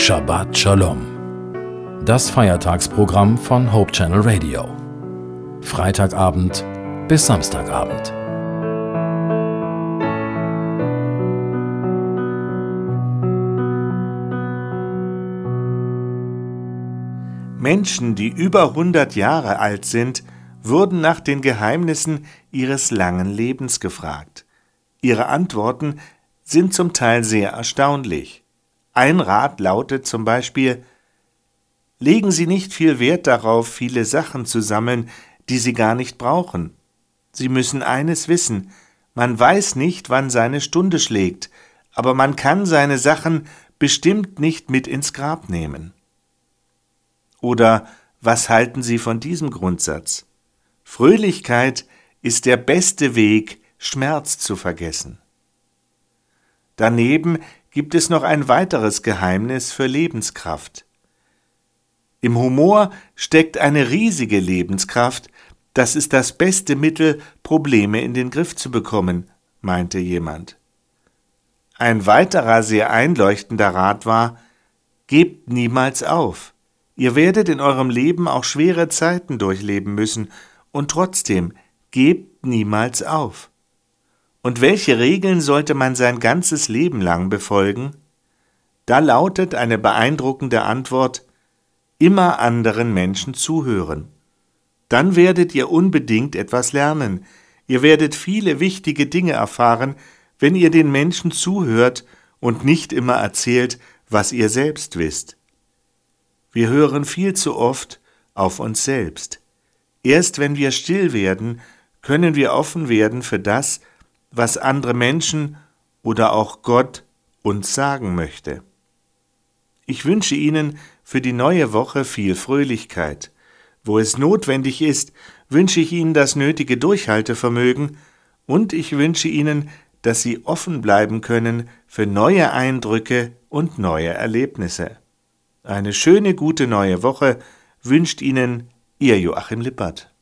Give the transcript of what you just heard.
Shabbat Shalom. Das Feiertagsprogramm von Hope Channel Radio. Freitagabend bis Samstagabend. Menschen, die über 100 Jahre alt sind, wurden nach den Geheimnissen ihres langen Lebens gefragt. Ihre Antworten sind zum Teil sehr erstaunlich. Ein Rat lautet zum Beispiel Legen Sie nicht viel Wert darauf, viele Sachen zu sammeln, die Sie gar nicht brauchen. Sie müssen eines wissen, man weiß nicht, wann seine Stunde schlägt, aber man kann seine Sachen bestimmt nicht mit ins Grab nehmen. Oder was halten Sie von diesem Grundsatz? Fröhlichkeit ist der beste Weg, Schmerz zu vergessen. Daneben gibt es noch ein weiteres Geheimnis für Lebenskraft. Im Humor steckt eine riesige Lebenskraft, das ist das beste Mittel, Probleme in den Griff zu bekommen, meinte jemand. Ein weiterer sehr einleuchtender Rat war, gebt niemals auf. Ihr werdet in eurem Leben auch schwere Zeiten durchleben müssen, und trotzdem gebt niemals auf. Und welche Regeln sollte man sein ganzes Leben lang befolgen? Da lautet eine beeindruckende Antwort immer anderen Menschen zuhören. Dann werdet ihr unbedingt etwas lernen, ihr werdet viele wichtige Dinge erfahren, wenn ihr den Menschen zuhört und nicht immer erzählt, was ihr selbst wisst. Wir hören viel zu oft auf uns selbst. Erst wenn wir still werden, können wir offen werden für das, was andere Menschen oder auch Gott uns sagen möchte. Ich wünsche Ihnen für die neue Woche viel Fröhlichkeit. Wo es notwendig ist, wünsche ich Ihnen das nötige Durchhaltevermögen und ich wünsche Ihnen, dass Sie offen bleiben können für neue Eindrücke und neue Erlebnisse. Eine schöne, gute neue Woche wünscht Ihnen Ihr Joachim Lippert.